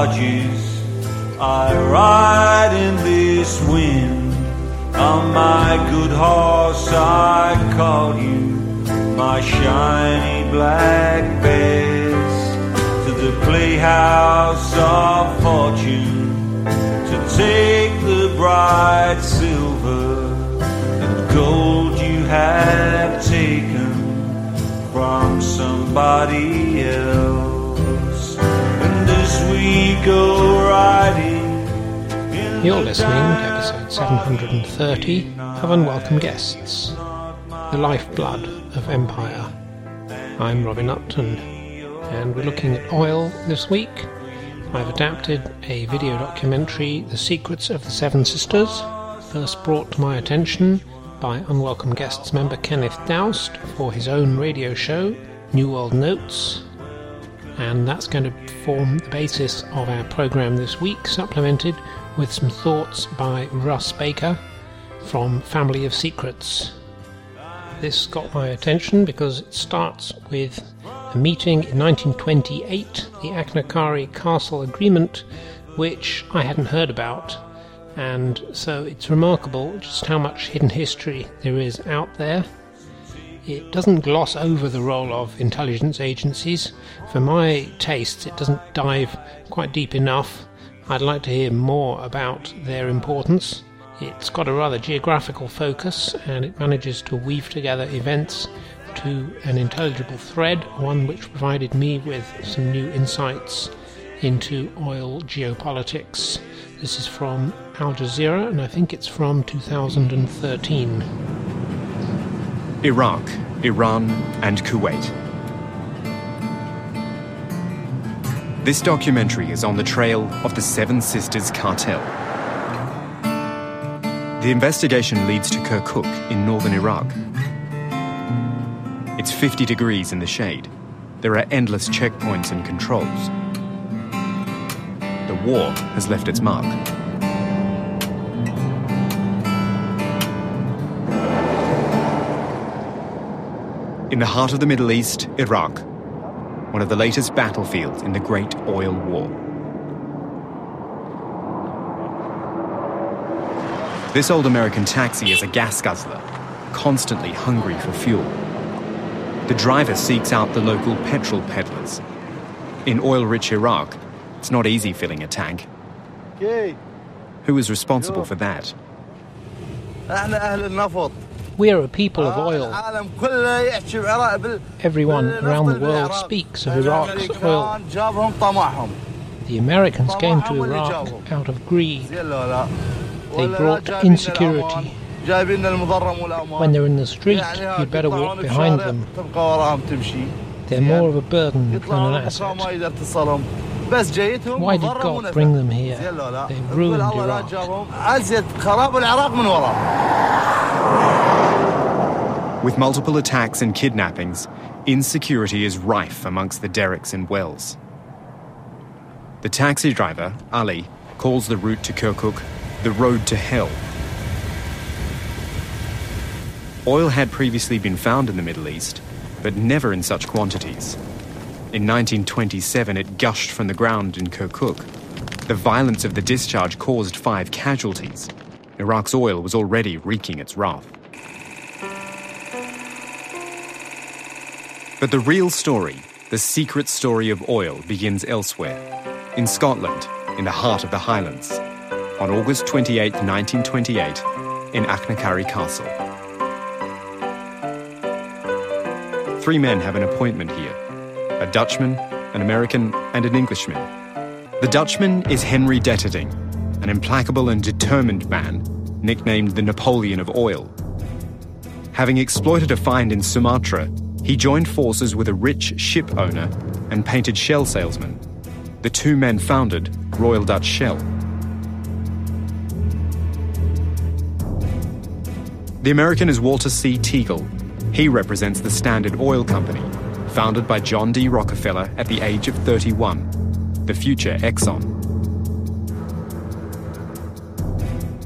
I ride in this wind. On my good horse, I call you my shiny black bears to the playhouse of fortune to take the bright silver and gold you have taken from somebody else. You're listening to episode 730 of Unwelcome Guests, the lifeblood of empire. I'm Robin Upton, and we're looking at oil this week. I've adapted a video documentary, The Secrets of the Seven Sisters, first brought to my attention by Unwelcome Guests member Kenneth Doust for his own radio show, New World Notes, and that's going to form the basis of our program this week, supplemented with some thoughts by Russ Baker from Family of Secrets. This got my attention because it starts with a meeting in 1928, the Achnacarry Castle Agreement, which I hadn't heard about. And so it's remarkable just how much hidden history there is out there. It doesn't gloss over the role of intelligence agencies. For my tastes, it doesn't dive quite deep enough. I'd like to hear more about their importance. It's got a rather geographical focus and it manages to weave together events to an intelligible thread, one which provided me with some new insights into oil geopolitics. This is from Al Jazeera and I think it's from 2013. Iraq, Iran, and Kuwait. This documentary is on the trail of the Seven Sisters cartel. The investigation leads to Kirkuk in northern Iraq. It's 50 degrees in the shade. There are endless checkpoints and controls. The war has left its mark. In the heart of the Middle East, Iraq, one of the latest battlefields in the Great Oil War. This old American taxi is a gas guzzler, constantly hungry for fuel. The driver seeks out the local petrol peddlers. In oil rich Iraq, it's not easy filling a tank. Who is responsible for that? We're a people of oil. Everyone around the world speaks of Iraq's oil. The Americans came to Iraq out of greed. They brought insecurity. When they're in the street, you'd better walk behind them. They're more of a burden than an asset. Why did God bring them here? They ruined Iraq. With multiple attacks and kidnappings, insecurity is rife amongst the derricks and wells. The taxi driver, Ali, calls the route to Kirkuk the road to hell. Oil had previously been found in the Middle East, but never in such quantities. In 1927, it gushed from the ground in Kirkuk. The violence of the discharge caused five casualties. Iraq's oil was already wreaking its wrath. But the real story, the secret story of oil, begins elsewhere. In Scotland, in the heart of the Highlands. On August 28, 1928, in Achnacarry Castle. Three men have an appointment here a Dutchman, an American, and an Englishman. The Dutchman is Henry Deterding, an implacable and determined man, nicknamed the Napoleon of oil. Having exploited a find in Sumatra, he joined forces with a rich ship owner and painted shell salesman. The two men founded Royal Dutch Shell. The American is Walter C. Teagle. He represents the Standard Oil Company, founded by John D. Rockefeller at the age of 31, the future Exxon.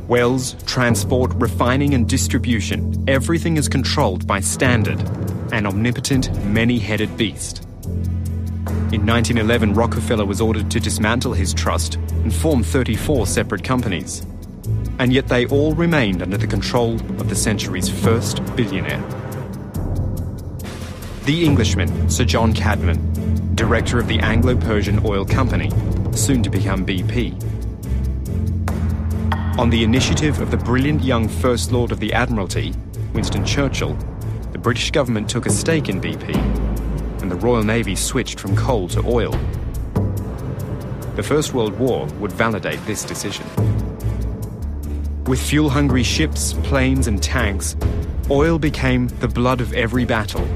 Wells, transport, refining, and distribution, everything is controlled by Standard, an omnipotent, many headed beast. In 1911, Rockefeller was ordered to dismantle his trust and form 34 separate companies. And yet they all remained under the control of the century's first billionaire. The Englishman, Sir John Cadman, director of the Anglo Persian Oil Company, soon to become BP. On the initiative of the brilliant young First Lord of the Admiralty, Winston Churchill, British government took a stake in BP, and the Royal Navy switched from coal to oil. The First World War would validate this decision. With fuel hungry ships, planes, and tanks, oil became the blood of every battle.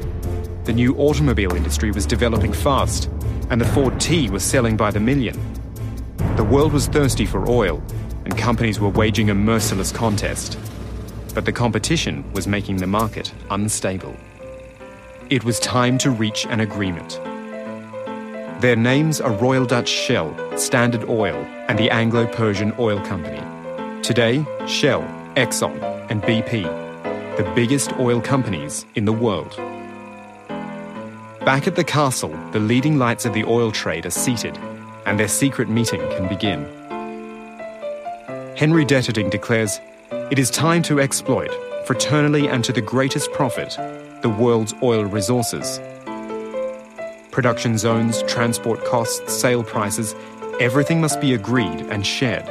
The new automobile industry was developing fast, and the Ford T was selling by the million. The world was thirsty for oil, and companies were waging a merciless contest. But the competition was making the market unstable. It was time to reach an agreement. Their names are Royal Dutch Shell, Standard Oil, and the Anglo Persian Oil Company. Today, Shell, Exxon, and BP, the biggest oil companies in the world. Back at the castle, the leading lights of the oil trade are seated, and their secret meeting can begin. Henry Deterding declares it is time to exploit, fraternally and to the greatest profit, the world's oil resources. Production zones, transport costs, sale prices, everything must be agreed and shared.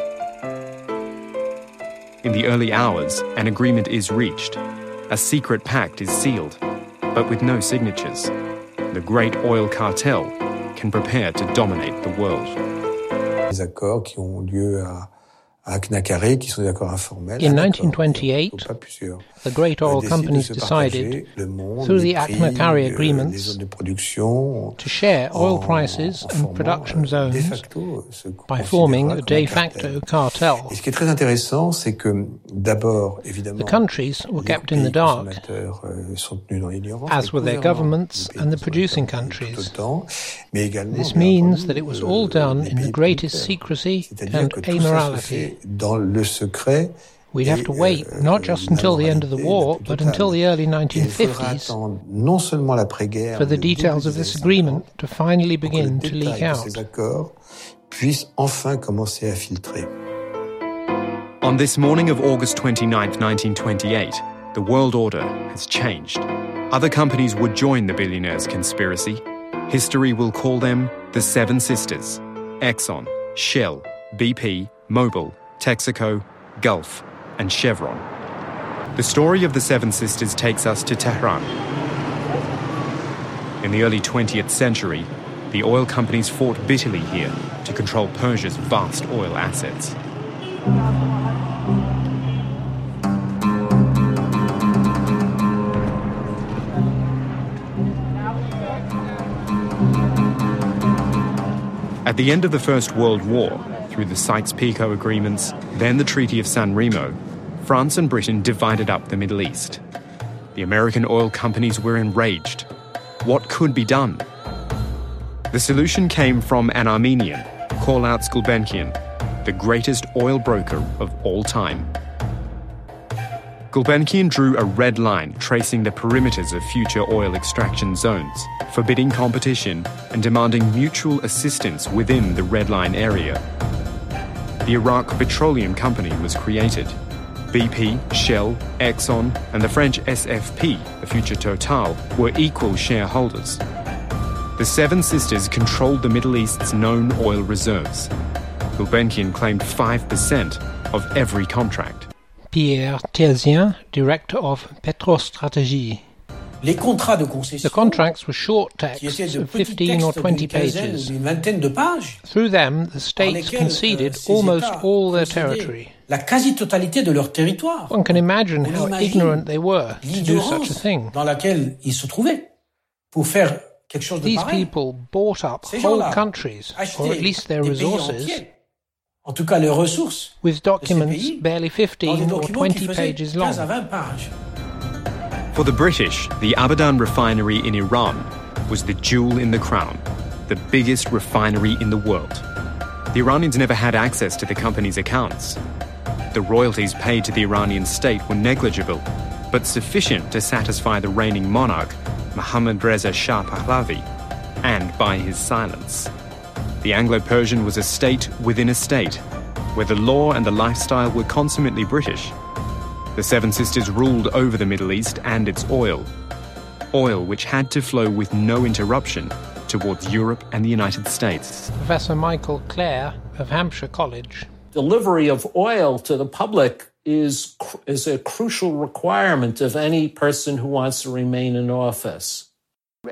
In the early hours, an agreement is reached. A secret pact is sealed, but with no signatures. The great oil cartel can prepare to dominate the world. Les accords qui ont lieu à, In un accord, 1928, il faut pas. The great oil companies decided, through the prix, euh, agreements, les zones de production, to share oil prices en and production euh, zones facto, euh, by forming a de facto cartel. Et ce qui est très intéressant, c'est que d'abord, évidemment, The countries were kept in the dark, consommateurs, euh, sont tenus dans l'ignorance, as were their governments and the producing countries. This means that it was euh, all done in the greatest secrecy and que tout ça se amorality. Fait dans le secret. We'd have to wait euh, not just until the end of the war, but until the early Et il faudra 1950s non seulement l'après-guerre, for the details of this agreement to finally pour que le begin to leak out. ces accords puisse enfin commencer à filtrer. On this morning of August 29, 1928, the world order has changed. Other companies would join the billionaires' conspiracy. History will call them the Seven Sisters Exxon, Shell, BP, Mobil, Texaco, Gulf, and Chevron. The story of the Seven Sisters takes us to Tehran. In the early 20th century, the oil companies fought bitterly here to control Persia's vast oil assets. At the end of the First World War, through the Sykes-Picot agreements, then the Treaty of San Remo, France and Britain divided up the Middle East. The American oil companies were enraged. What could be done? The solution came from an Armenian, Calouste Gulbenkian, the greatest oil broker of all time. Gulbenkian drew a red line tracing the perimeters of future oil extraction zones, forbidding competition and demanding mutual assistance within the red line area. The Iraq Petroleum Company was created. BP, Shell, Exxon, and the French SFP, the future Total, were equal shareholders. The Seven Sisters controlled the Middle East's known oil reserves. Gulbenkian claimed 5% of every contract. Pierre Terzian, director of Petrostrategie. Les contrats de The contracts were short texts of 15 or 20 d'une quinzaine ou pages. d'une vingtaine de pages Through them, the states conceded euh, almost all their territory. La quasi-totalité de leur territoire. One can imagine how ignorant they were to do such a thing. dans laquelle ils se trouvaient pour faire quelque chose These people bought up whole countries, or at least their resources. En tout cas, ressources with documents barely 15 or 20 qui faisaient pages 15 à long. 20 pages. For the British, the Abadan refinery in Iran was the jewel in the crown, the biggest refinery in the world. The Iranians never had access to the company's accounts. The royalties paid to the Iranian state were negligible, but sufficient to satisfy the reigning monarch, Mohammad Reza Shah Pahlavi, and by his silence. The Anglo Persian was a state within a state, where the law and the lifestyle were consummately British. The Seven Sisters ruled over the Middle East and its oil. Oil which had to flow with no interruption towards Europe and the United States. Professor Michael Klare of Hampshire College. Delivery of oil to the public is, is a crucial requirement of any person who wants to remain in office.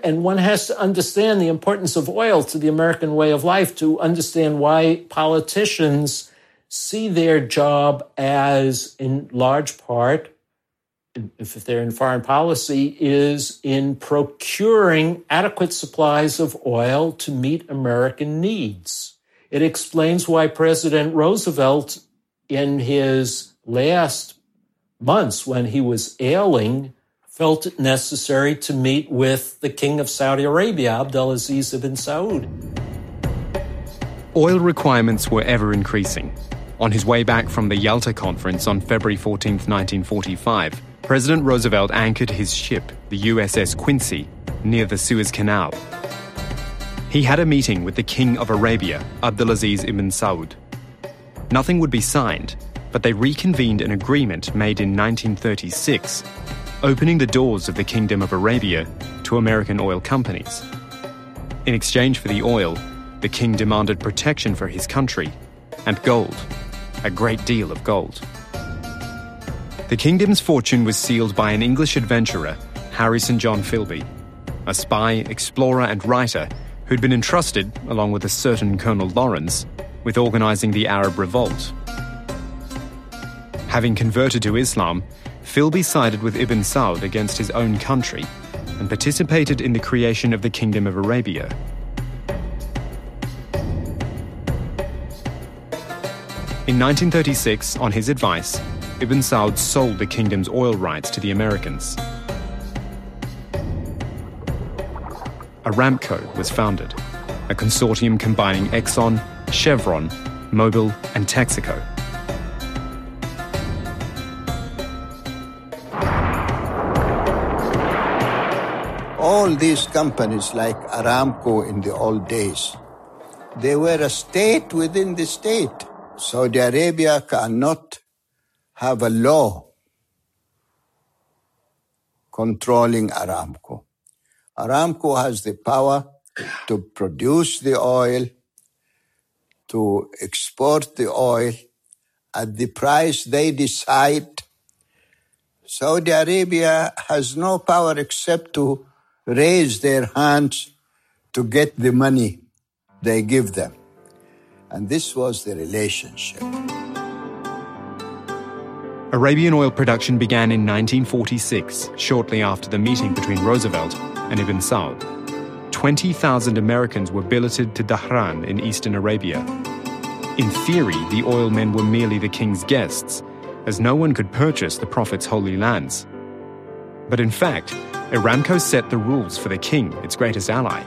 And one has to understand the importance of oil to the American way of life to understand why politicians see their job as, in large part, if they're in foreign policy, is in procuring adequate supplies of oil to meet American needs. It explains why President Roosevelt, in his last months when he was ailing, felt it necessary to meet with the King of Saudi Arabia, Abdulaziz ibn Saud. Oil requirements were ever increasing. On his way back from the Yalta Conference on February 14, 1945, President Roosevelt anchored his ship, the USS Quincy, near the Suez Canal. He had a meeting with the King of Arabia, Abdulaziz ibn Saud. Nothing would be signed, but they reconvened an agreement made in 1936, opening the doors of the Kingdom of Arabia to American oil companies. In exchange for the oil, the king demanded protection for his country and gold, a great deal of gold. The kingdom's fortune was sealed by an English adventurer, Harry St. John Philby, a spy, explorer, and writer who'd been entrusted, along with a certain Colonel Lawrence, with organizing the Arab Revolt. Having converted to Islam, Philby sided with Ibn Saud against his own country and participated in the creation of the Kingdom of Arabia. In 1936, on his advice, Ibn Saud sold the kingdom's oil rights to the Americans. Aramco was founded, a consortium combining Exxon, Chevron, Mobil, and Texaco. All these companies, like Aramco in the old days, they were a state within the state. Saudi Arabia cannot have a law controlling Aramco. Aramco has the power to produce the oil, to export the oil at the price they decide. Saudi Arabia has no power except to raise their hands to get the money they give them. And this was the relationship. Arabian oil production began in 1946, shortly after the meeting between Roosevelt and Ibn Saud. 20,000 Americans were billeted to Dhahran in eastern Arabia. In theory, the oil men were merely the king's guests, as no one could purchase the Prophet's holy lands. But in fact, Aramco set the rules for the king, its greatest ally.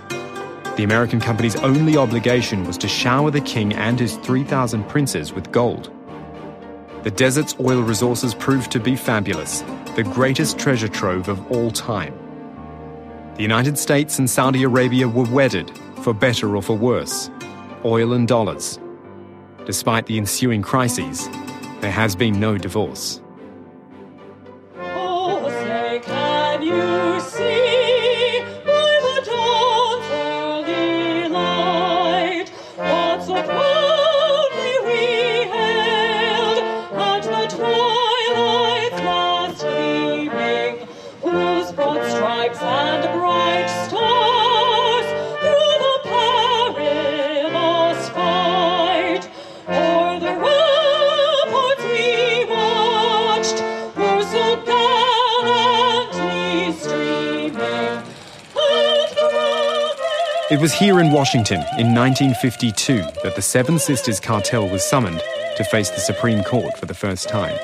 The American company's only obligation was to shower the king and his 3,000 princes with gold. The desert's oil resources proved to be fabulous, the greatest treasure trove of all time. The United States and Saudi Arabia were wedded, for better or for worse, oil and dollars. Despite the ensuing crises, there has been no divorce. It was here in Washington in 1952 that the Seven Sisters cartel was summoned to face the Supreme Court for the first time.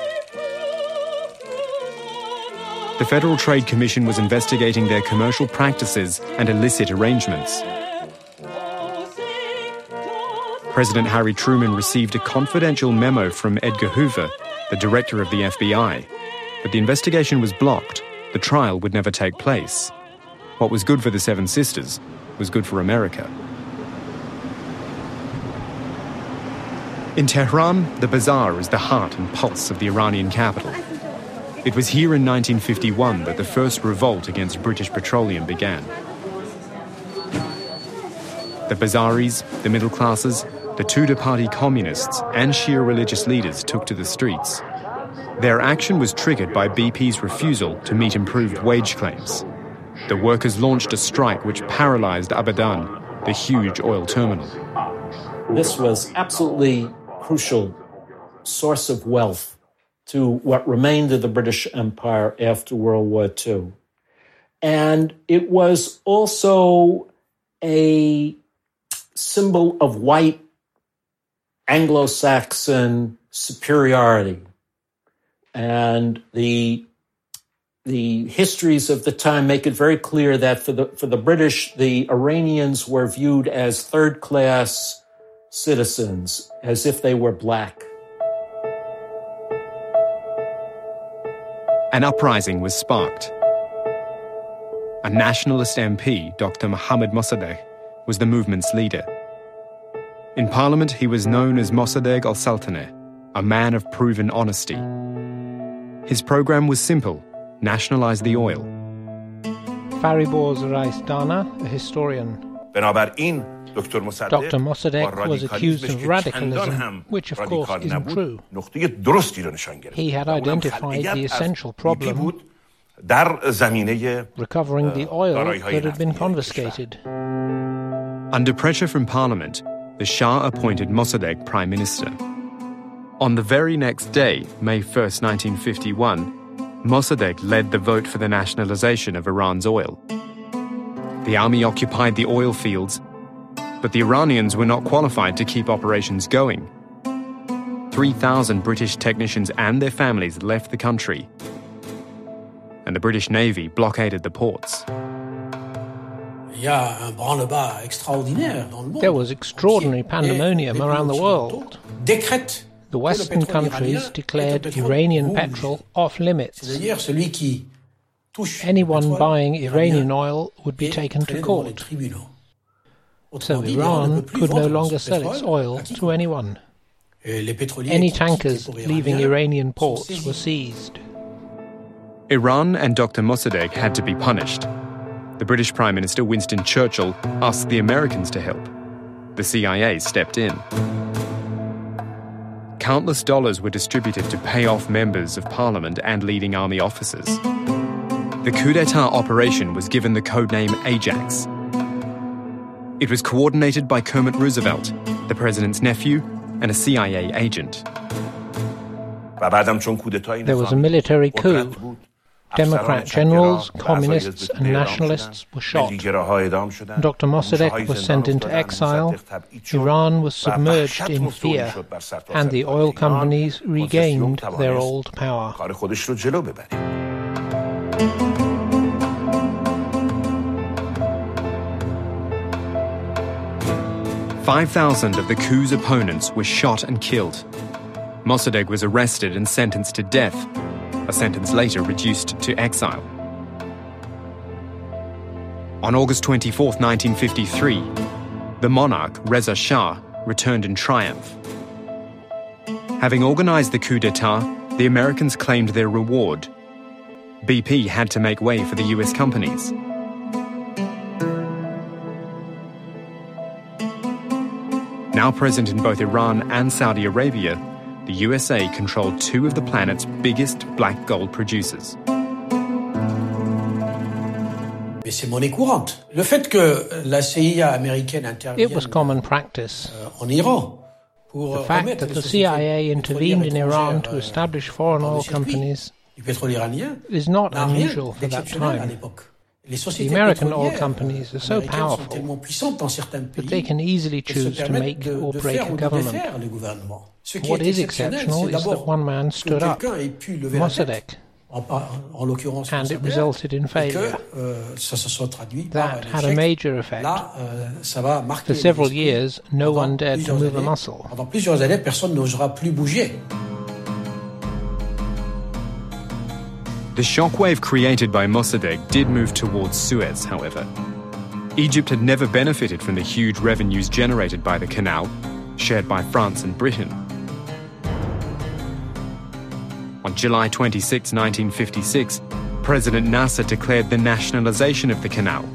The Federal Trade Commission was investigating their commercial practices and illicit arrangements. President Harry Truman received a confidential memo from Edgar Hoover, the director of the FBI. But the investigation was blocked. The trial would never take place. What was good for the Seven Sisters was good for America. In Tehran, the bazaar is the heart and pulse of the Iranian capital. It was here in 1951 that the first revolt against British petroleum began. The Bazaris, the middle classes, the Tudeh Party communists, and Shia religious leaders took to the streets. Their action was triggered by BP's refusal to meet improved wage claims. The workers launched a strike which paralyzed Abadan, the huge oil terminal. This was absolutely crucial source of wealth to what remained of the British Empire after World War II. And it was also a symbol of white Anglo Saxon superiority. And the, the histories of the time make it very clear that for the, for the British, the Iranians were viewed as third class citizens, as if they were black. An uprising was sparked. A nationalist MP, Dr. Mohammad Mossadegh, was the movement's leader. In parliament, he was known as Mossadegh al Saltaneh, a man of proven honesty. His program was simple nationalize the oil. Fariborz Rais Dana, a historian. بنابراین دکتر مصدق Dr. Mossadegh با was accused رادیکالیسمش of که چندان radicalism, هم which of course رادیکال isn't نبود، true. نقطه درستی رو نشان گرفت He had و اونم identified خلعیت the از essential BP problem بود در زمینه recovering the oil دارایی‌های that had been نفتی confiscated. Under pressure from parliament, the Shah appointed Mossadegh prime minister. On the very next day, May 1st, 1951, Mossadegh led the vote for the nationalization of Iran's oil. The army occupied the oil fields, but the Iranians were not qualified to keep operations going. 3,000 British technicians and their families left the country, and the British Navy blockaded the ports. Il y a un branle-bas extraordinaire dans le monde. There was extraordinary pandemonium around the pays world. The Western countries declared Iranian petrol off limits. Anyone buying Iranian oil would be taken to court. So Iran could no longer sell its oil to anyone. Any tankers leaving Iranian ports were seized. Iran and Dr. Mossadegh had to be punished. The British Prime Minister Winston Churchill asked the Americans to help. The CIA stepped in. Countless dollars were distributed to pay off members of parliament and leading army officers. The coup d'etat operation was given the codename Ajax. It was coordinated by Kermit Roosevelt, the president's nephew, and a CIA agent. There was a military coup Democrat generals, communists, and nationalists were shot. Dr. Mossadegh was sent into exile, Iran was submerged in fear, and the oil companies regained their old power. Five thousand of the coup's opponents were shot and killed. Mossadegh was arrested and sentenced to death a sentence later reduced to exile. On August 24, 1953, the monarch, Reza Shah, returned in triumph. Having organized the coup d'etat, the Americans claimed their reward. BP had to make way for the US companies. Now present in both Iran and Saudi Arabia, the USA controlled two of the planet's biggest black gold producers. Mais c'est monnaie courante. Le fait que euh, la CIA américaine intervienne It was common practice. euh, en Iran The euh, fact that the CIA intervened in Iran to euh, establish foreign oil companies du is not unusual for that time. Les the American oil companies are so powerful that they can easily choose to make or break a government. What is exceptional is that one man stood up, Mossadegh, and it resulted in failure. that had a major effect. For several years, no one dared to move a muscle. The shockwave created by Mossadegh did move towards Suez, however. Egypt had never benefited from the huge revenues generated by the canal, shared by France and Britain. On July 26, 1956, President Nasser declared the nationalization of the canal.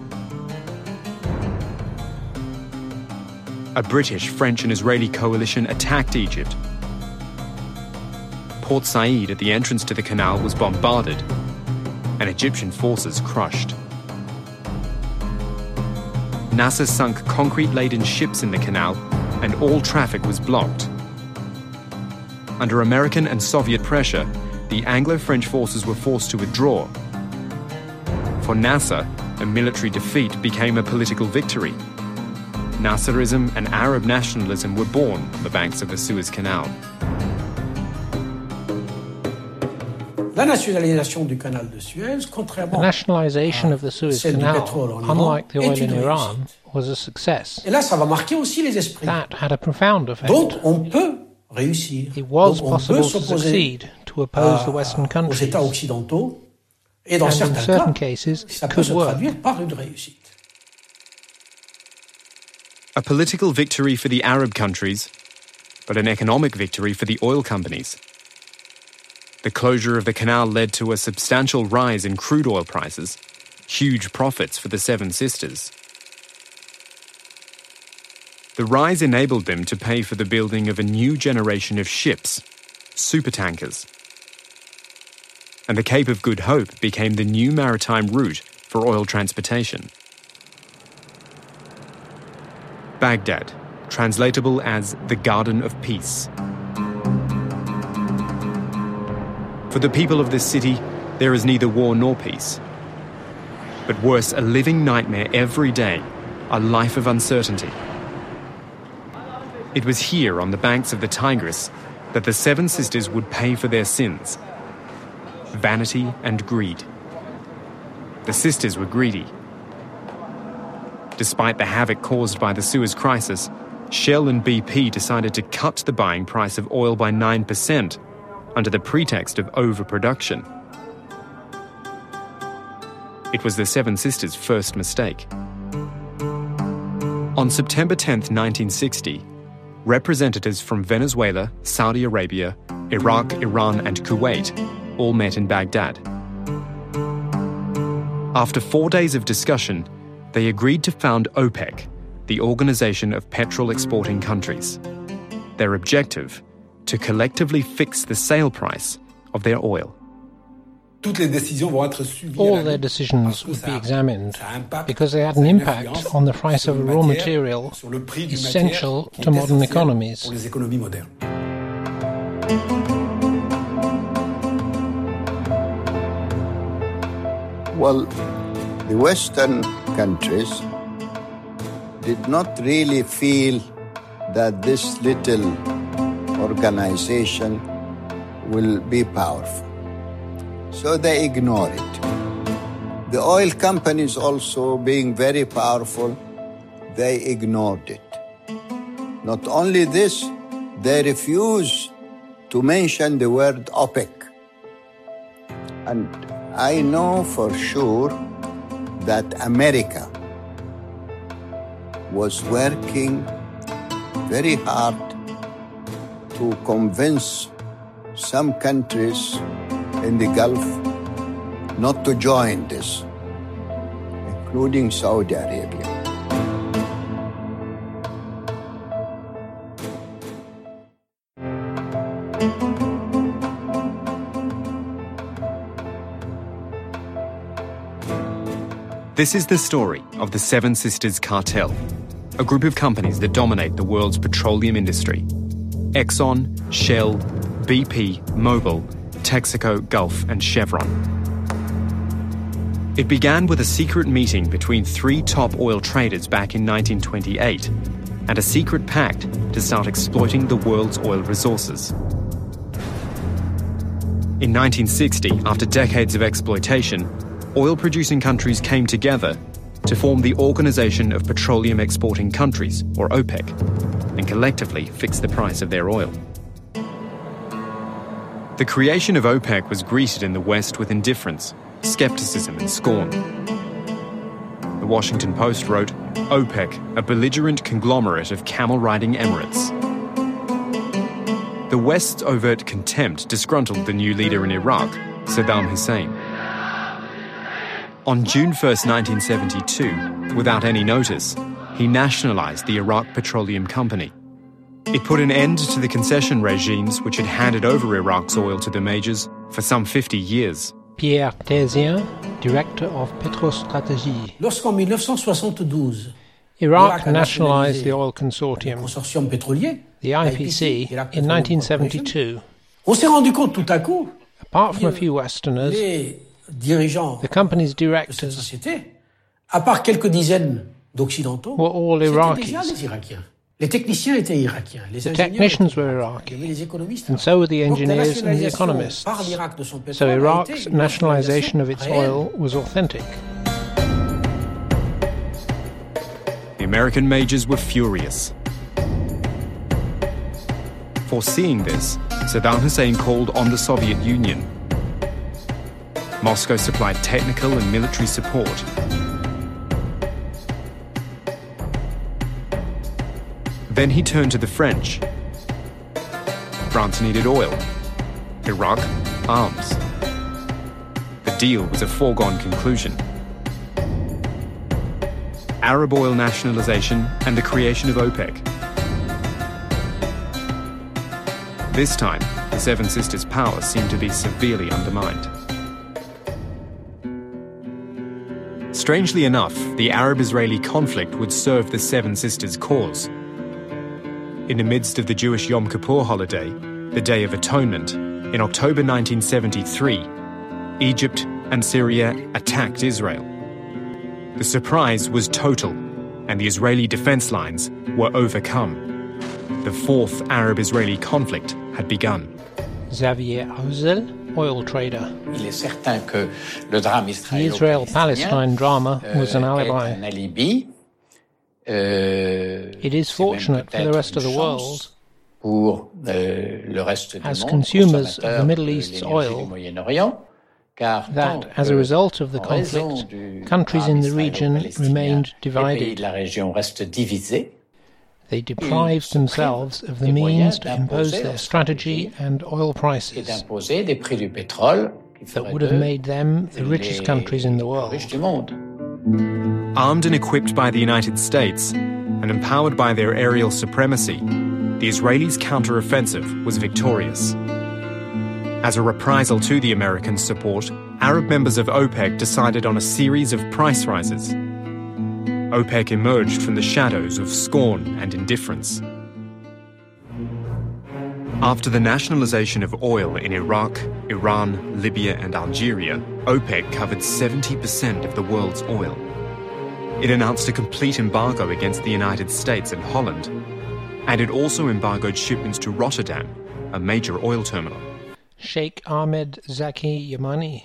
A British, French, and Israeli coalition attacked Egypt. Port Said at the entrance to the canal was bombarded, and Egyptian forces crushed. Nasser sunk concrete laden ships in the canal, and all traffic was blocked. Under American and Soviet pressure, the Anglo French forces were forced to withdraw. For Nasser, a military defeat became a political victory. Nasserism and Arab nationalism were born on the banks of the Suez Canal. La nationalisation du canal de Suez, The contrairement nationalization of the Suez celle du Canal, pétrole en Iran, unlike the oil in Iran, was a success. Et là, ça va marquer aussi les esprits. That had a profound effect. Donc, on peut réussir. It was Donc, on possible peut to s'opposer succeed to oppose à- the Western aux countries. États occidentaux. Et dans And in certains certain cas, cases, ça it peut could se work. traduire par une réussite. A political victory for the Arab countries, but an economic victory for the oil companies. The closure of the canal led to a substantial rise in crude oil prices, huge profits for the Seven Sisters. The rise enabled them to pay for the building of a new generation of ships, supertankers. And the Cape of Good Hope became the new maritime route for oil transportation. Baghdad, translatable as the Garden of Peace. For the people of this city, there is neither war nor peace. But worse, a living nightmare every day, a life of uncertainty. It was here on the banks of the Tigris that the Seven Sisters would pay for their sins vanity and greed. The sisters were greedy. Despite the havoc caused by the Suez crisis, Shell and BP decided to cut the buying price of oil by 9% under the pretext of overproduction. It was the Seven Sisters' first mistake. On September 10, 1960, representatives from Venezuela, Saudi Arabia, Iraq, Iran, and Kuwait all met in Baghdad. After four days of discussion, they agreed to found OPEC, the Organization of Petrol Exporting Countries. Their objective to collectively fix the sale price of their oil. Toutes les décisions vont être suivies à All their decisions parce would be examined because they had an impact on the price of a raw material sur le prix d'une essential to modern economies. pour les économies modernes. Well, the Western countries did not really feel that this little organization will be powerful. So they ignore it. The oil companies also being very powerful, they ignored it. Not only this, they refuse to mention the word OPEC. And I know for sure that America was working very hard to convince some countries in the Gulf not to join this, including Saudi Arabia. This is the story of the Seven Sisters Cartel, a group of companies that dominate the world's petroleum industry. Exxon, Shell, BP, Mobil, Texaco, Gulf, and Chevron. It began with a secret meeting between three top oil traders back in 1928 and a secret pact to start exploiting the world's oil resources. In 1960, after decades of exploitation, oil producing countries came together to form the Organization of Petroleum Exporting Countries, or OPEC, collectively fix the price of their oil. The creation of OPEC was greeted in the West with indifference, skepticism, and scorn. The Washington Post wrote OPEC, a belligerent conglomerate of camel riding emirates. The West's overt contempt disgruntled the new leader in Iraq, Saddam Hussein. On June 1, 1972, without any notice, he nationalized the Iraq Petroleum Company. It put an end to the concession regimes which had handed over Iraq's oil to the majors for some 50 years. Pierre Terzian, director of Petrostratégie. Lorsqu'en 1972, Iraq nationalized the oil consortium, consortium the IPC, in 1972. on s'est rendu compte tout à coup, Apart from a few Westerners, les dirigeants the company's de cette directors société, à part quelques dizaines d'Occidentaux, were all c'était Iraqis. Déjà les techniciens étaient irakiens. Les The technicians were Iraqi, mais les économistes and so were the engineers and the economists. par l'Irak de son So Iraq's nationalization of its oil was authentic. The American majors were furious. Foreseeing this, Saddam Hussein called on the Soviet Union. Moscow supplied technical and military support. Then he turned to the French. France needed oil. Iraq, arms. The deal was a foregone conclusion. Arab oil nationalization and the creation of OPEC. This time, the Seven Sisters' power seemed to be severely undermined. Strangely enough, the Arab Israeli conflict would serve the Seven Sisters' cause. In the midst of the Jewish Yom Kippur holiday, the Day of Atonement, in October 1973, Egypt and Syria attacked Israel. The surprise was total, and the Israeli defense lines were overcome. The fourth Arab Israeli conflict had begun. Xavier Houzel, oil trader. Il est certain que le drame The Israel-Palestine drama euh, was an alibi. Euh, It is fortunate for the rest of the world pour euh, le reste du As monde, consumers of the Middle East's oil, car that, as a euh, result of the conflict, countries in the region remained divided. de la région restent divisés. They deprived themselves of the means to impose their strategy and oil prices d'imposer des prix du pétrole that would have made them the richest countries in the world. Armed and equipped by the United States and empowered by their aerial supremacy, the Israelis' counteroffensive was victorious. As a reprisal to the American support, Arab members of OPEC decided on a series of price rises. OPEC emerged from the shadows of scorn and indifference. After the nationalization of oil in Iraq, Iran, Libya, and Algeria, OPEC covered 70% of the world's oil. It announced a complete embargo against the United States and Holland, and it also embargoed shipments to Rotterdam, a major oil terminal. Sheikh Ahmed Zaki Yamani,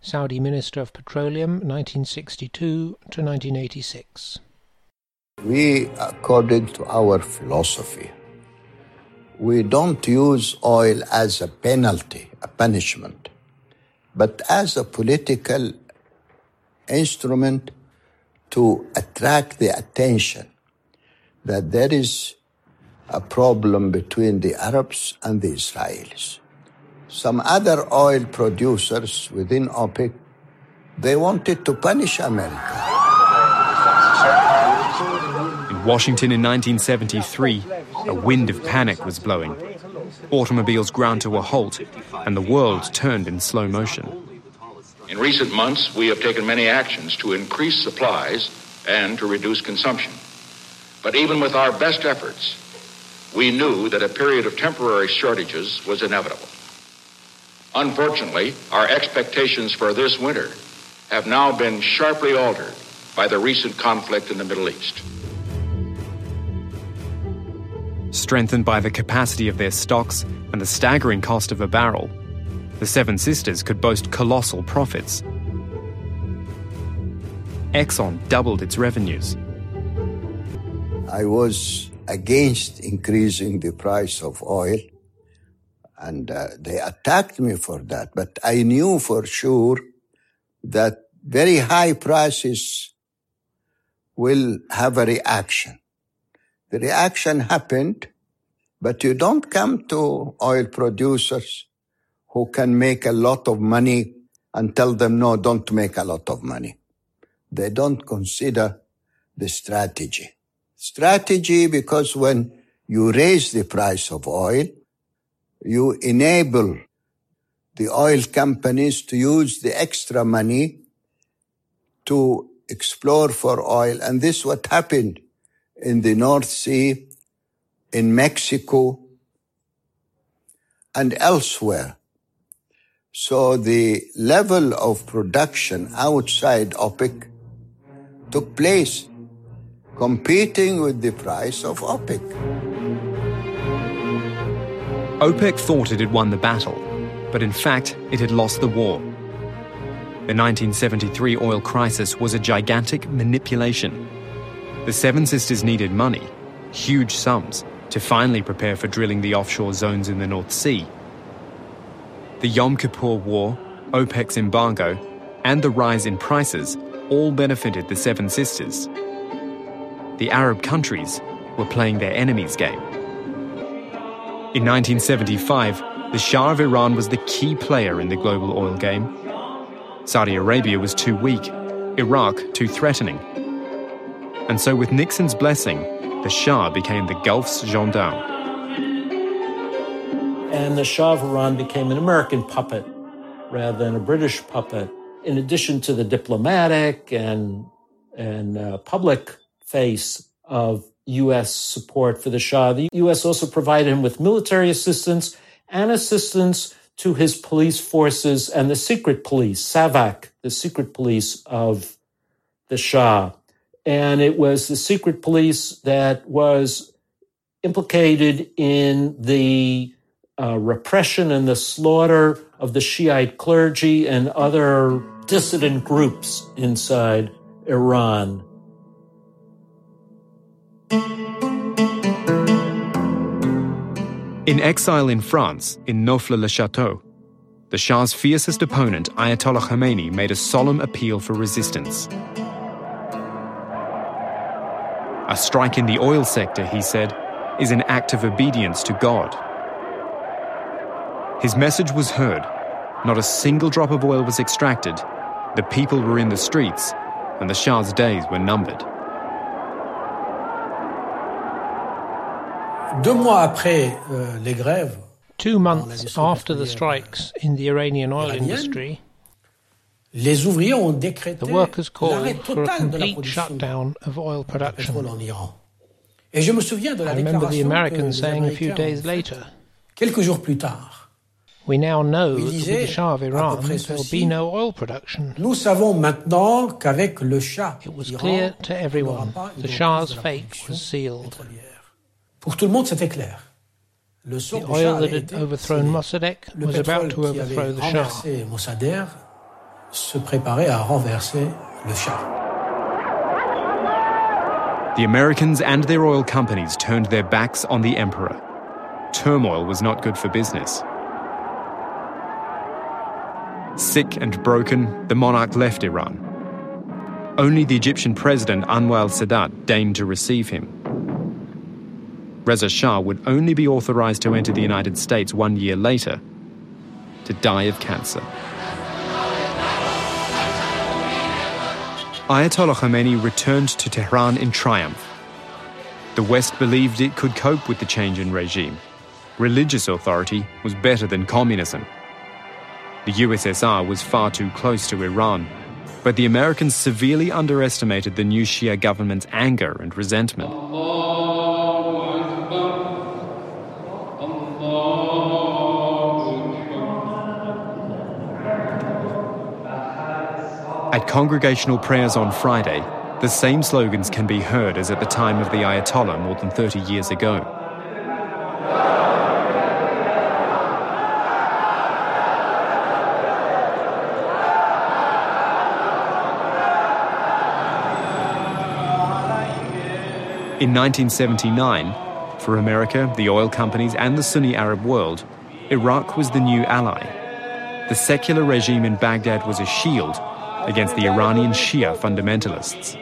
Saudi Minister of Petroleum, 1962 to 1986. We, according to our philosophy, we don't use oil as a penalty, a punishment, but as a political instrument to attract the attention that there is a problem between the Arabs and the Israelis. Some other oil producers within OPEC, they wanted to punish America. In Washington in 1973, a wind of panic was blowing. Automobiles ground to a halt, and the world turned in slow motion. In recent months, we have taken many actions to increase supplies and to reduce consumption. But even with our best efforts, we knew that a period of temporary shortages was inevitable. Unfortunately, our expectations for this winter have now been sharply altered by the recent conflict in the Middle East. Strengthened by the capacity of their stocks and the staggering cost of a barrel, the Seven Sisters could boast colossal profits. Exxon doubled its revenues. I was against increasing the price of oil, and uh, they attacked me for that. But I knew for sure that very high prices will have a reaction. The reaction happened, but you don't come to oil producers who can make a lot of money and tell them, no, don't make a lot of money. They don't consider the strategy. Strategy because when you raise the price of oil, you enable the oil companies to use the extra money to explore for oil. And this is what happened in the North Sea, in Mexico, and elsewhere. So the level of production outside OPEC took place, competing with the price of OPEC. OPEC thought it had won the battle, but in fact, it had lost the war. The 1973 oil crisis was a gigantic manipulation. The Seven Sisters needed money, huge sums, to finally prepare for drilling the offshore zones in the North Sea. The Yom Kippur War, OPEC's embargo, and the rise in prices all benefited the Seven Sisters. The Arab countries were playing their enemy's game. In 1975, the Shah of Iran was the key player in the global oil game. Saudi Arabia was too weak, Iraq too threatening. And so, with Nixon's blessing, the Shah became the Gulf's gendarme. And the Shah of Iran became an American puppet rather than a British puppet. In addition to the diplomatic and, and uh, public face of U.S. support for the Shah, the U.S. also provided him with military assistance and assistance to his police forces and the secret police, SAVAK, the secret police of the Shah. And it was the secret police that was implicated in the uh, repression and the slaughter of the Shiite clergy and other dissident groups inside Iran. In exile in France, in Neauphle-le-Château, the Shah's fiercest opponent, Ayatollah Khomeini, made a solemn appeal for resistance. A strike in the oil sector, he said, is an act of obedience to God. His message was heard. Not a single drop of oil was extracted. The people were in the streets, and the Shah's days were numbered. Deux mois après euh, les grèves, Two months after the strikes in the Iranian oil industry, les ouvriers ont décrété the workers l'arrêt total de la production of oil de pétrole production. en Iran. Et je me souviens de la I déclaration Americans que les saying a few Américains days later, quelques jours plus tard. we now know that with the Shah of à Iran peu près there will ceci. be no oil production. Nous savons maintenant qu'avec le Shah, It was d'Iran, clear to il n'y aura everyone the Shah's fate production was sealed. pétrolière. Pour tout le monde, c'était clair. Le sort The du oil Shah that avait had été overthrown. Mossadegh was about to overthrow the Shah. Mossadegh se préparait à renverser le Shah. The Americans and their oil companies turned their backs on the emperor. Turmoil was not good for business. Sick and broken, the monarch left Iran. Only the Egyptian president Anwar al Sadat deigned to receive him. Reza Shah would only be authorized to enter the United States one year later to die of cancer. Ayatollah Khomeini returned to Tehran in triumph. The West believed it could cope with the change in regime. Religious authority was better than communism. The USSR was far too close to Iran, but the Americans severely underestimated the new Shia government's anger and resentment. At congregational prayers on Friday, the same slogans can be heard as at the time of the Ayatollah more than 30 years ago. In 1979, for America, the oil companies, and the Sunni Arab world, Iraq was the new ally. The secular regime in Baghdad was a shield against the Iranian Shia fundamentalists.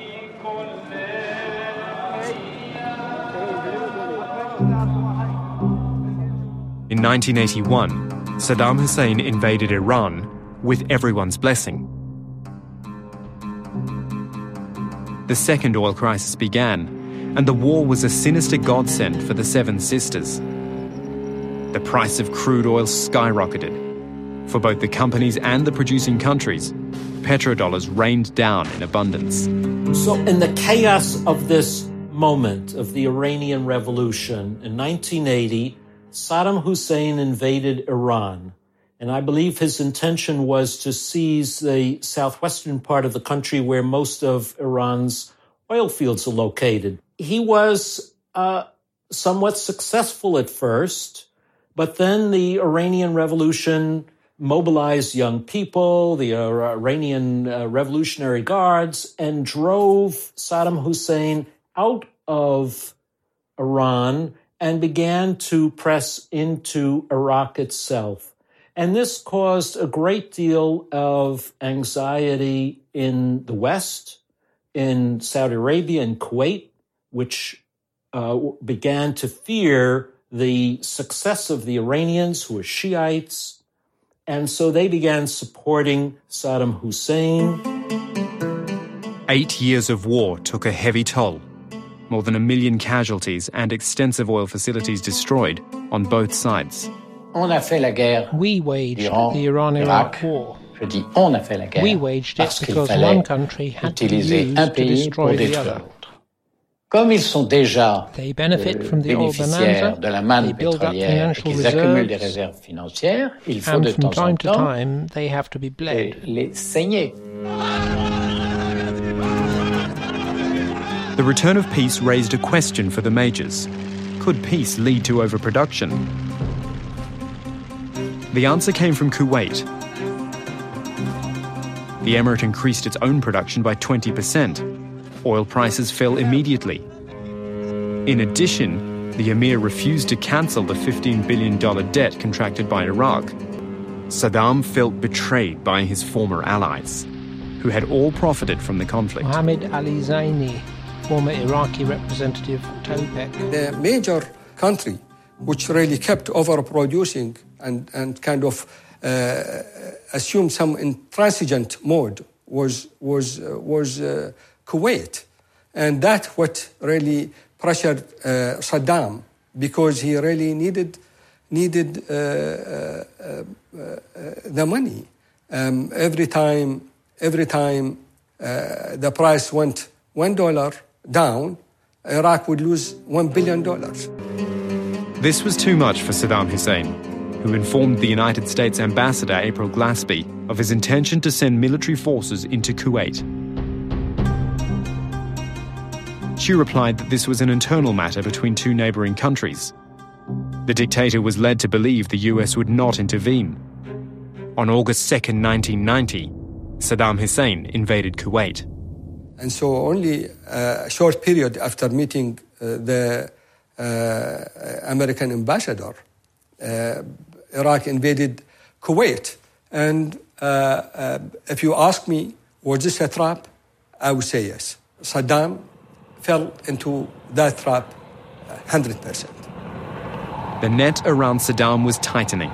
In 1981, Saddam Hussein invaded Iran with everyone's blessing. The second oil crisis began, and the war was a sinister godsend for the Seven Sisters. The price of crude oil skyrocketed for both the companies and the producing countries, petrodollars rained down in abundance. So, in the chaos of this moment of the Iranian Revolution in 1980, Saddam Hussein invaded Iran. And I believe his intention was to seize the southwestern part of the country where most of Iran's oil fields are located. He was uh, somewhat successful at first, but then the Iranian Revolution mobilized young people, the Iranian uh, Revolutionary Guards, and drove Saddam Hussein out of Iran and began to press into Iraq itself. And this caused a great deal of anxiety in the West, in Saudi Arabia and Kuwait, which uh, began to fear the success of the Iranians, who were Shiites. And so they began supporting Saddam Hussein. Eight years of war took a heavy toll. More than a million casualties and extensive oil facilities destroyed on both sides. On a fait la guerre. We waged Iran, the Iran-Iraq war. Je dis on a fait la guerre. We waged it because one country had to be utiliser used un to destroy the other. L'autre. Comme ils sont déjà They benefit euh, from the oil bénéficiaires bonanza, de la manne they build up pétrolière et financial qu'ils accumulent des reserves, réserves financières, il faut de from temps en time to temps time they have to be bled. les saigner. The return of peace raised a question for the majors. Could peace lead to overproduction? The answer came from Kuwait. The emirate increased its own production by 20%. Oil prices fell immediately. In addition, the emir refused to cancel the $15 billion debt contracted by Iraq. Saddam felt betrayed by his former allies, who had all profited from the conflict. Mohammed Ali Zainy, former Iraqi representative to OPEC. The major country which really kept overproducing and, and kind of uh, assumed some intransigent mode was, was, uh, was uh, Kuwait. And that what really pressured uh, Saddam because he really needed, needed uh, uh, uh, the money. Um, every time, every time uh, the price went one dollar down, Iraq would lose one billion dollars. This was too much for Saddam Hussein, who informed the United States ambassador April Glaspie of his intention to send military forces into Kuwait. She replied that this was an internal matter between two neighboring countries. The dictator was led to believe the US would not intervene. On August 2nd, 1990, Saddam Hussein invaded Kuwait. And so, only a short period after meeting uh, the uh, American ambassador, uh, Iraq invaded Kuwait. And uh, uh, if you ask me, was this a trap? I would say yes. Saddam fell into that trap uh, 100%. The net around Saddam was tightening.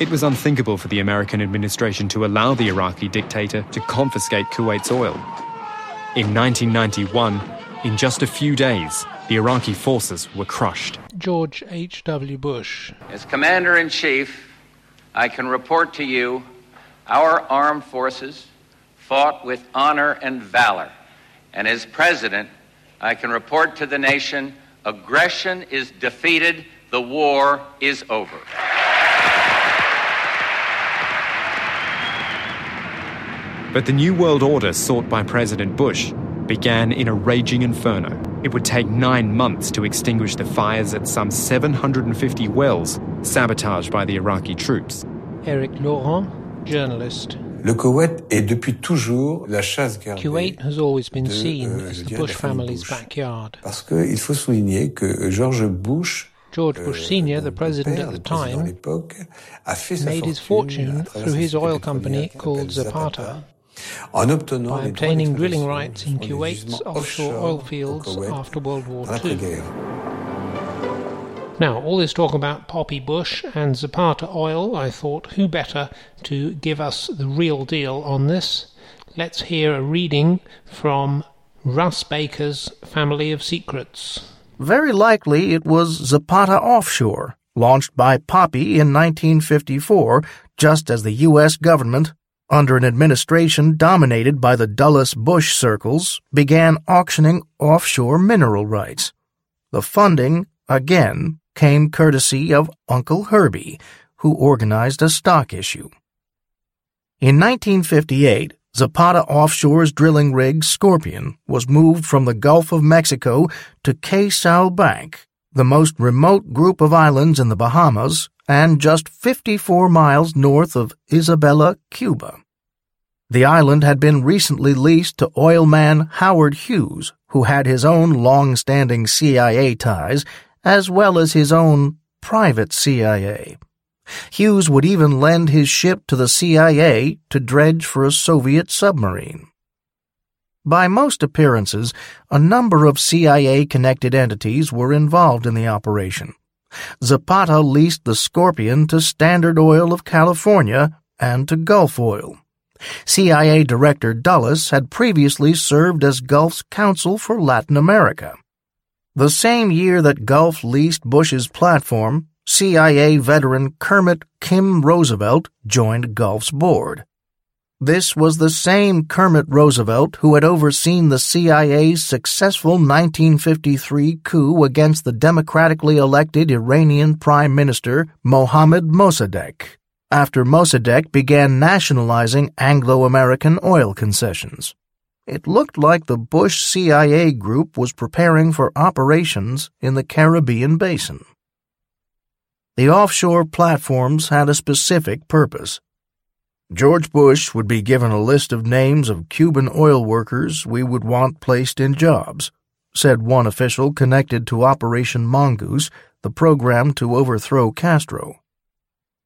It was unthinkable for the American administration to allow the Iraqi dictator to confiscate Kuwait's oil. In 1991, in just a few days, the Iraqi forces were crushed. George H.W. Bush. As Commander in Chief, I can report to you our armed forces fought with honor and valor. And as President, I can report to the nation aggression is defeated, the war is over. But the New World Order sought by President Bush began in a raging inferno. It would take nine months to extinguish the fires at some 750 wells sabotaged by the Iraqi troops. Eric Laurent, journalist. Le Koweït est depuis toujours la chasse gardée. Kuwait has always been de, seen euh, as the Bush family's Bush. backyard. Parce qu'il faut souligner que George Bush, George Bush Sr., the president at the le président à time, l'époque, a fait sa made his fortune through sa his oil pétrolière company called Zapata en obtenant by obtaining drilling rights in Kuwait's offshore oil fields Koweït after World War II. Now, all this talk about Poppy Bush and Zapata oil, I thought who better to give us the real deal on this? Let's hear a reading from Russ Baker's Family of Secrets. Very likely it was Zapata Offshore, launched by Poppy in 1954, just as the U.S. government, under an administration dominated by the Dulles Bush circles, began auctioning offshore mineral rights. The funding, again, came courtesy of Uncle Herbie, who organized a stock issue. In 1958, Zapata Offshore's drilling rig Scorpion was moved from the Gulf of Mexico to Sal Bank, the most remote group of islands in the Bahamas and just 54 miles north of Isabela, Cuba. The island had been recently leased to oilman Howard Hughes, who had his own long-standing CIA ties, as well as his own private CIA. Hughes would even lend his ship to the CIA to dredge for a Soviet submarine. By most appearances, a number of CIA-connected entities were involved in the operation. Zapata leased the Scorpion to Standard Oil of California and to Gulf Oil. CIA Director Dulles had previously served as Gulf's counsel for Latin America. The same year that Gulf leased Bush's platform, CIA veteran Kermit Kim Roosevelt joined Gulf's board. This was the same Kermit Roosevelt who had overseen the CIA's successful 1953 coup against the democratically elected Iranian Prime Minister Mohammad Mossadegh, after Mossadegh began nationalizing Anglo American oil concessions. It looked like the Bush CIA group was preparing for operations in the Caribbean basin. The offshore platforms had a specific purpose. George Bush would be given a list of names of Cuban oil workers we would want placed in jobs, said one official connected to Operation Mongoose, the program to overthrow Castro.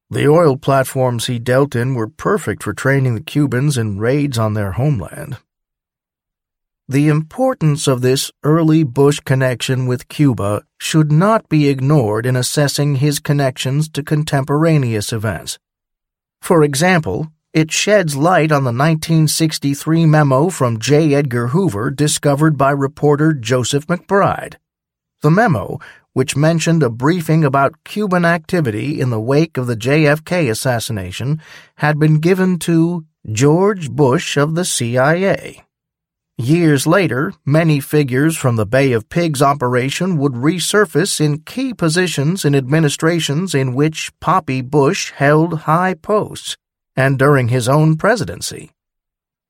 The oil platforms he dealt in were perfect for training the Cubans in raids on their homeland. The importance of this early Bush connection with Cuba should not be ignored in assessing his connections to contemporaneous events. For example, it sheds light on the 1963 memo from J. Edgar Hoover discovered by reporter Joseph McBride. The memo, which mentioned a briefing about Cuban activity in the wake of the JFK assassination, had been given to George Bush of the CIA. Years later, many figures from the Bay of Pigs operation would resurface in key positions in administrations in which Poppy Bush held high posts, and during his own presidency.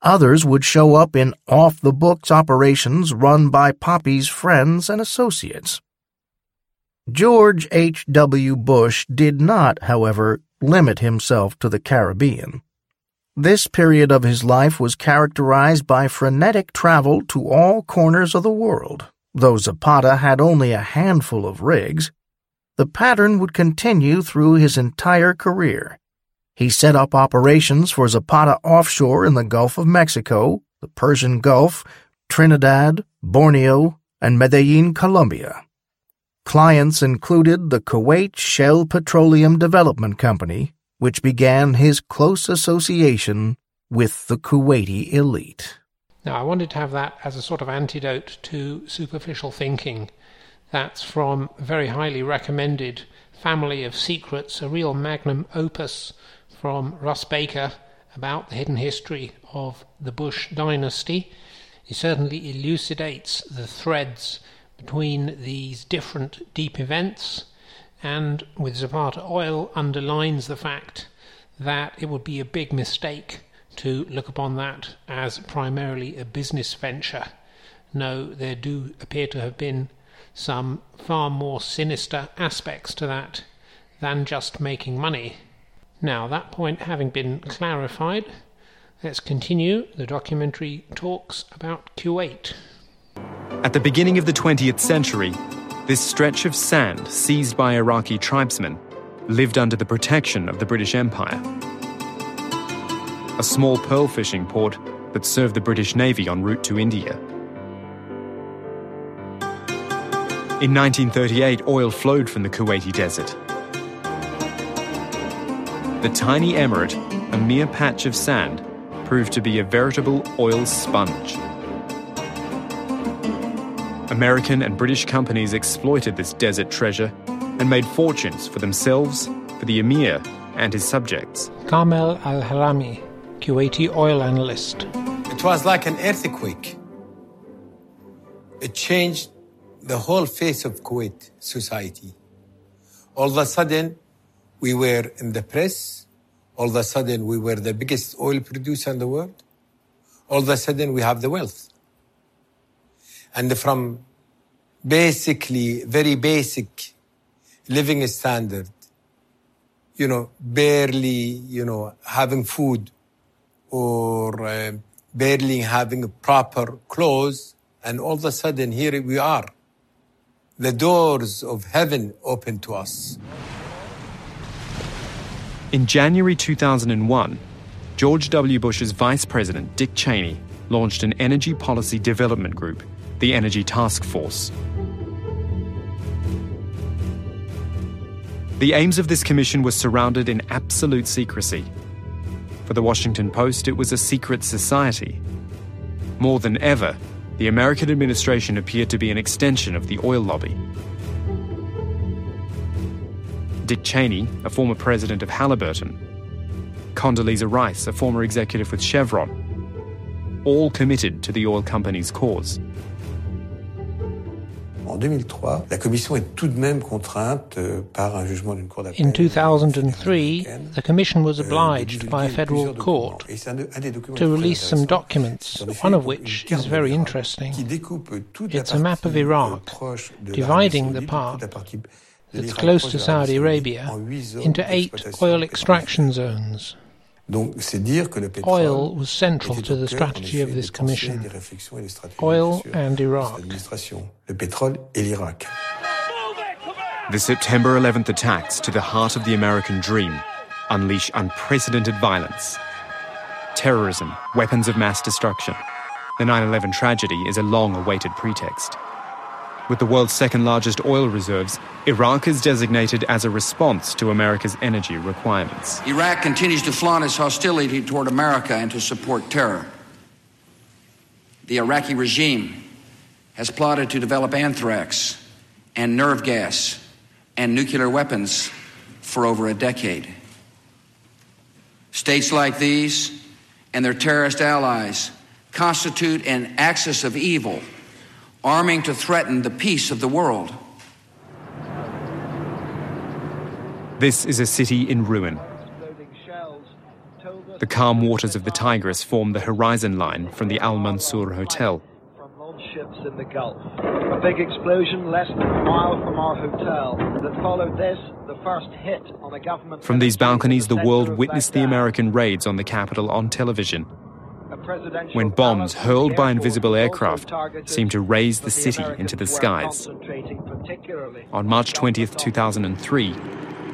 Others would show up in off the books operations run by Poppy's friends and associates. George H. W. Bush did not, however, limit himself to the Caribbean. This period of his life was characterized by frenetic travel to all corners of the world. Though Zapata had only a handful of rigs, the pattern would continue through his entire career. He set up operations for Zapata offshore in the Gulf of Mexico, the Persian Gulf, Trinidad, Borneo, and Medellin, Colombia. Clients included the Kuwait Shell Petroleum Development Company, which began his close association with the Kuwaiti elite. Now, I wanted to have that as a sort of antidote to superficial thinking. That's from very highly recommended Family of Secrets, a real magnum opus from Russ Baker about the hidden history of the Bush dynasty. He certainly elucidates the threads between these different deep events and with Zapata Oil underlines the fact that it would be a big mistake to look upon that as primarily a business venture. No, there do appear to have been some far more sinister aspects to that than just making money. Now, that point having been clarified, let's continue. The documentary talks about Kuwait. At the beginning of the 20th century, this stretch of sand, seized by Iraqi tribesmen, lived under the protection of the British Empire. A small pearl fishing port that served the British Navy en route to India. In 1938, oil flowed from the Kuwaiti desert. The tiny emirate, a mere patch of sand, proved to be a veritable oil sponge. American and British companies exploited this desert treasure and made fortunes for themselves, for the emir, and his subjects. Kamel Al Harami, Kuwaiti oil analyst. It was like an earthquake. It changed the whole face of Kuwait society. All of a sudden, we were in the press. All of a sudden, we were the biggest oil producer in the world. All of a sudden, we have the wealth. And from basically very basic living standard, you know, barely, you know, having food or uh, barely having proper clothes, and all of a sudden, here we are. The doors of heaven open to us. In January 2001, George W. Bush's Vice President Dick Cheney launched an energy policy development group, the Energy Task Force. The aims of this commission were surrounded in absolute secrecy. For the Washington Post, it was a secret society. More than ever, the American administration appeared to be an extension of the oil lobby. Dick Cheney, a former president of Halliburton, Condoleezza Rice, a former executive with Chevron, all committed to the oil company's cause. En 2003, la Commission est tout de même contrainte euh, par un jugement d'une cour d'appel. In 2003, the Commission was obliged by a federal court to release some documents, one of which is very interesting. It's a map of Iraq, dividing the part that's close to Saudi Arabia into eight oil extraction zones. Oil was central to the strategy of this commission. des réflexions et des stratégies Oil and Iraq. l'administration, le pétrole et l'Irak. The September 11th attacks to the heart of the American dream unleash unprecedented violence. Terrorism, weapons of mass destruction. The 9 11 tragedy is a long awaited pretext. With the world's second largest oil reserves, Iraq is designated as a response to America's energy requirements. Iraq continues to flaunt its hostility toward America and to support terror. The Iraqi regime has plotted to develop anthrax and nerve gas and nuclear weapons for over a decade. States like these and their terrorist allies constitute an axis of evil, arming to threaten the peace of the world. This is a city in ruin. The calm waters of the Tigris form the horizon line from the Al Mansour Hotel. ships in the Gulf. A big explosion less than a mile from our hotel that followed this, the first hit on a government. From these balconies, the world witnessed the American raids on the capital on television. When bombs hurled by invisible aircraft seemed to raise the city into the skies. On March 20th, 2003,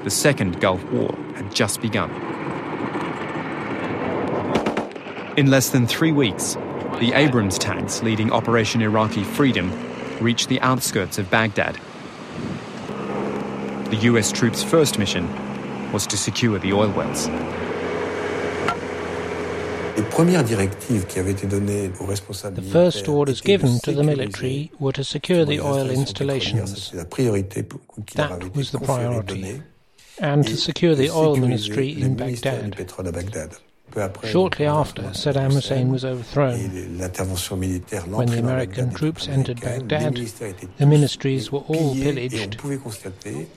the Second Gulf War had just begun. In less than three weeks, the Abrams tanks leading Operation Iraqi Freedom reached the outskirts of Baghdad. The US troops' first mission was to secure the oil wells. The first orders given to the military were to secure the oil installations. la priorité pour, qui leur avait That was the priority. And to secure the oil ministry in Baghdad. Pétrole à Bagdad. Peu après, Shortly after, Saddam Hussein was overthrown. et l'intervention militaire, When the American troops entered Baghdad, the ministries were all pillés et on pillaged.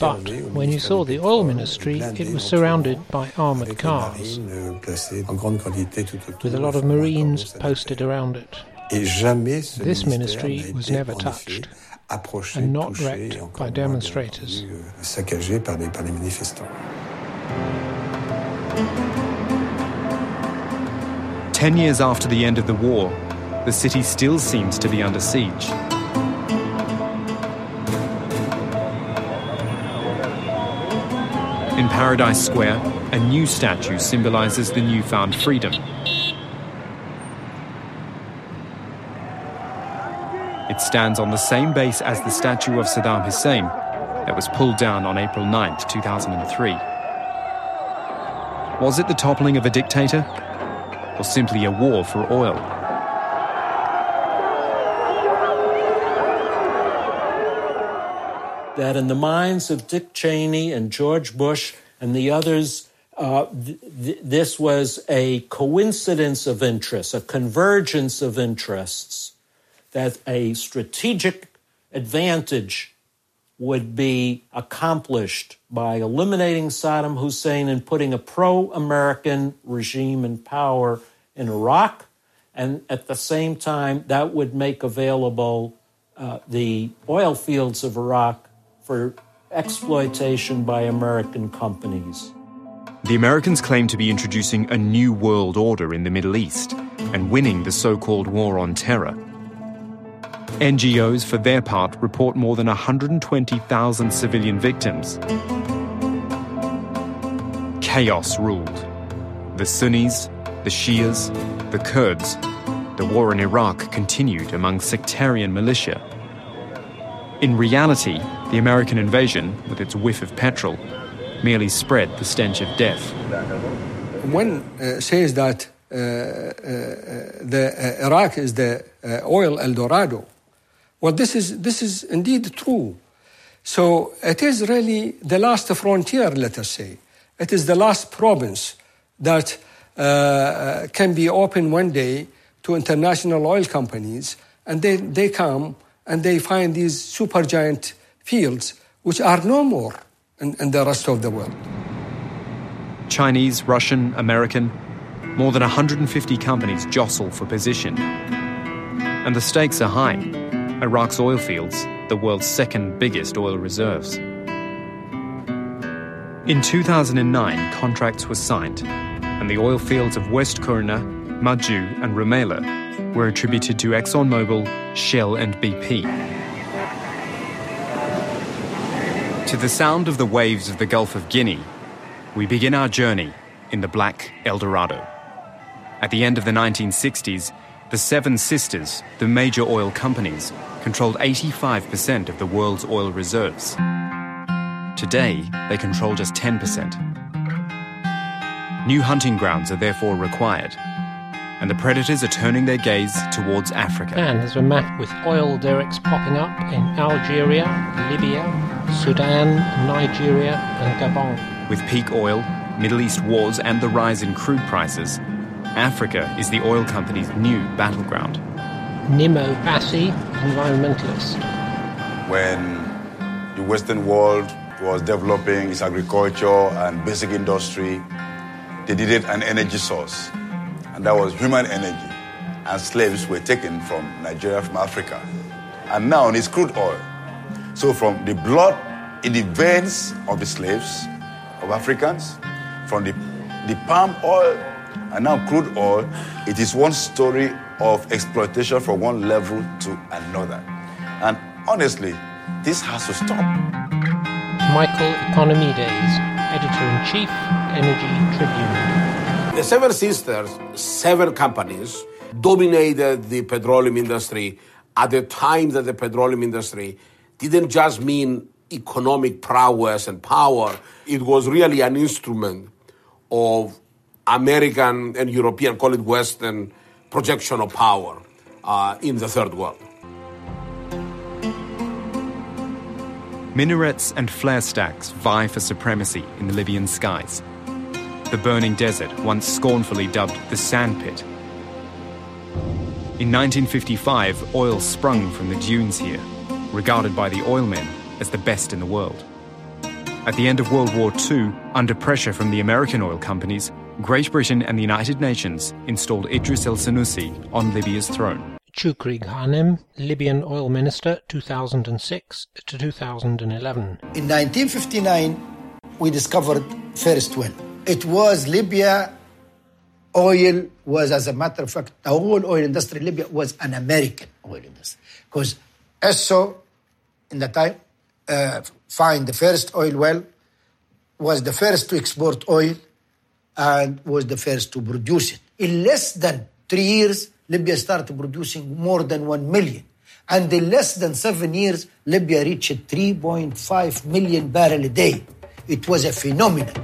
But when you saw the oil ministry, it was surrounded by armoured cars, euh, placée en grande quantité tout autour, with a lot of Marines posted around it. Et jamais ce This ministry was never touched and not wrecked by demonstrators. Ten years after the end of the war, the city still seems to be under siege. In Paradise Square, a new statue symbolizes the newfound freedom. It stands on the same base as the statue of Saddam Hussein that was pulled down on April 9, 2003. Was it the toppling of a dictator? Or simply a war for oil? That in the minds of Dick Cheney and George Bush and the others, uh, th- th- this was a coincidence of interests, a convergence of interests, that a strategic advantage would be accomplished by eliminating Saddam Hussein and putting a pro American regime in power in Iraq. And at the same time, that would make available uh, the oil fields of Iraq for exploitation by American companies. The Americans claim to be introducing a new world order in the Middle East and winning the so called war on terror. NGOs, for their part, report more than 120,000 civilian victims. Chaos ruled. The Sunnis, the Shias, the Kurds. The war in Iraq continued among sectarian militia. In reality, the American invasion, with its whiff of petrol, merely spread the stench of death. One uh, says that uh, uh, the, Iraq is the oil El Dorado. Well, this is, this is indeed true. So it is really the last frontier, let us say. It is the last province that uh, Uh, uh, can be open one day to international oil companies, and they, they come and they find these supergiant fields which are no more in, in the rest of the world. Chinese, Russian, American, more than 150 companies jostle for position. And the stakes are high. Iraq's oil fields, the world's second biggest oil reserves. In 2009, contracts were signed, and the oil fields of West Qurna, Majnoon, and Rumaila were attributed to ExxonMobil, Shell, and BP. To the sound of the waves of the Gulf of Guinea, we begin our journey in the Black El Dorado. At the end of the 1960s, the Seven Sisters, the major oil companies, controlled 85% of the world's oil reserves. Today, they control just 10%. New hunting grounds are therefore required, and the predators are turning their gaze towards Africa. And there's a map with oil derricks popping up in Algeria, Libya, Sudan, Nigeria, and Gabon. With peak oil, Middle East wars, and the rise in crude prices, Africa is the oil company's new battleground. Nnimmo Bassey, environmentalist. When the Western world was developing its agriculture and basic industry, they needed an energy source, and that was human energy. And slaves were taken from Nigeria, from Africa. And now it's crude oil. So, from the blood in the veins of the slaves, of Africans, from the, the palm oil, and now crude oil, it is one story of exploitation from one level to another. And honestly, this has to stop. Michael Economides editor in chief, Energy Tribune. The Seven Sisters, seven companies, dominated the petroleum industry at the time that the petroleum industry didn't just mean economic prowess and power, it was really an instrument of American and European, call it Western, projection of power uh, in the third world. Minarets and flare stacks vie for supremacy in the Libyan skies. The burning desert, once scornfully dubbed the sandpit. In 1955, oil sprung from the dunes here, regarded by the oilmen as the best in the world. At the end of World War II, under pressure from the American oil companies, Great Britain and the United Nations installed Idris el Senussi on Libya's throne. Chukri Ghanem, Libyan oil minister 2006 to 2011. In 1959, we discovered first well. It was Libya oil was, as a matter of fact, the whole oil industry in Libya was an American oil industry. Because Esso, in the time, uh, find the first oil well, was the first to export oil, and was the first to produce it. In less than three years, Libya started producing more than one million. And in less than seven years, Libya reached 3.5 million barrel a day. It was a phenomenon.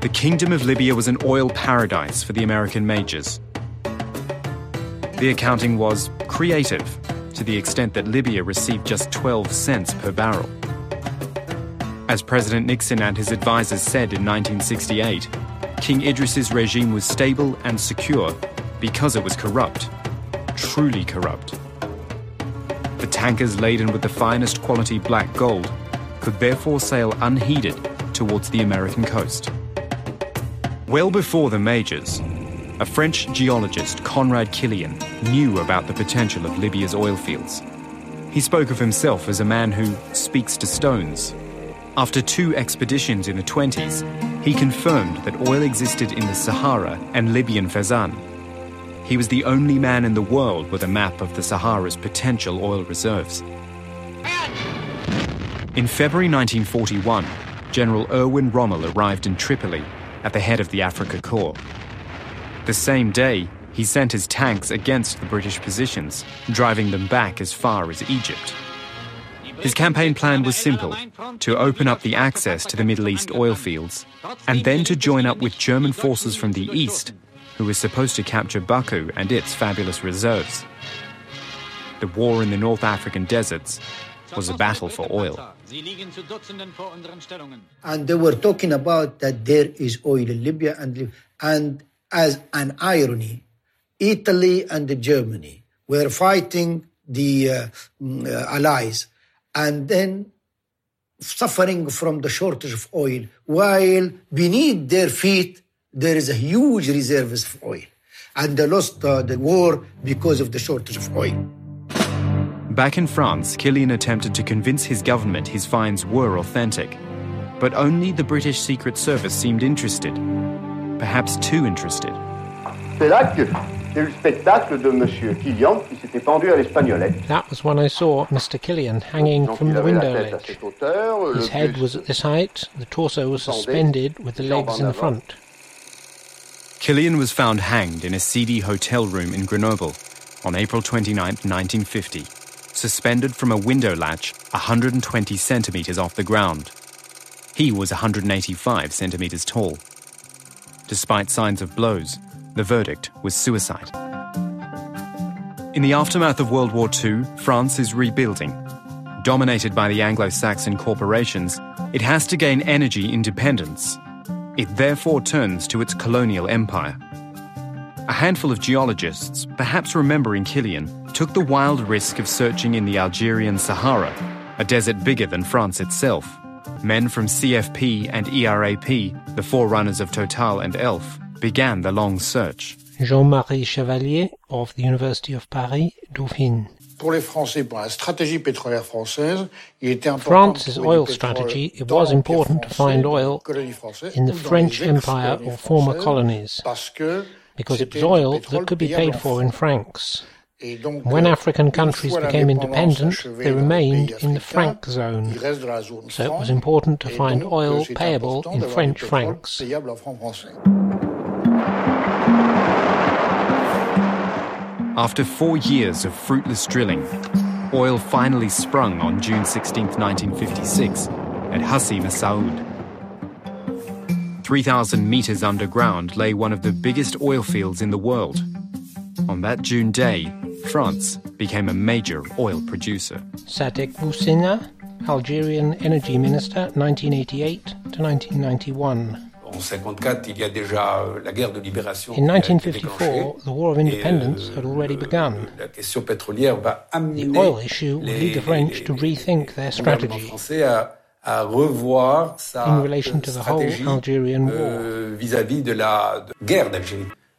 The Kingdom of Libya was an oil paradise for the American majors. The accounting was creative to the extent that Libya received just 12 cents per barrel. As President Nixon and his advisors said in 1968, King Idris's regime was stable and secure because it was corrupt, truly corrupt. The tankers laden with the finest quality black gold could therefore sail unheeded towards the American coast. Well before the majors, a French geologist, Conrad Killian, knew about the potential of Libya's oil fields. He spoke of himself as a man who speaks to stones. After two expeditions in the 20s, he confirmed that oil existed in the Sahara and Libyan Fezzan. He was the only man in the world with a map of the Sahara's potential oil reserves. In February 1941, General Erwin Rommel arrived in Tripoli at the head of the Africa Corps. The same day, he sent his tanks against the British positions, driving them back as far as Egypt. His campaign plan was simple to open up the access to the Middle East oil fields, and then to join up with German forces from the east, who were supposed to capture Baku and its fabulous reserves. The war in the North African deserts was a battle for oil. And they were talking about that there is oil in Libya and and as an irony, Italy and Germany were fighting the uh, mm, uh, allies and then suffering from the shortage of oil, while beneath their feet there is a huge reserves of oil. And they lost uh, the war because of the shortage of oil. Back in France, Killian attempted to convince his government his finds were authentic. But only the British Secret Service seemed interested. Perhaps too interested. C'est là que c'est le spectacle de Monsieur Killian qui s'était pendu à l'espagnolette. That was when I saw Mr. Killian hanging Donc from the window ledge. hauteur, His head was at this height, the torso was suspended with the legs in the front. Killian was found hanged in a seedy hotel room in Grenoble on April 29, 1950, suspended from a window latch 120 centimeters off the ground. He was 185 centimeters tall. Despite signs of blows, the verdict was suicide. In the aftermath of World War II, France is rebuilding. Dominated by the Anglo Saxon corporations, it has to gain energy independence. It therefore turns to its colonial empire. A handful of geologists, perhaps remembering Killian, took the wild risk of searching in the Algerian Sahara, a desert bigger than France itself. Men from CFP and ERAP, the forerunners of Total and ELF, began the long search. Jean-Marie Chevalier of the University of Paris, Dauphine. Pour les Français, pour la stratégie pétrolière française, il était important de France's oil strategy, it was important to find oil in the French Empire ex-colonies or former colonies because it was oil that could be paid for in francs. Et When African countries became independent, they remained in the franc zone. il reste de la zone So it was important to find oil payable in French francs. After four years of fruitless drilling, oil finally sprung on June 16, 1956, at Hassi Messaoud. 3,000 meters underground lay one of the biggest oil fields in the world. On that June day, France became a major oil producer. Sadek Boussena, Algerian Energy Minister, 1988 to 1991. En 54, il y a déjà euh, la guerre de libération. In qui a été déclenchée. 1954, the War of Independence Et, euh, had already begun. La question pétrolière va amener The oil issue would lead the French to rethink their le gouvernement strategy français à, à revoir sa in relation to the whole stratégie Algerian war. euh, vis-à-vis de la de guerre d'Algérie.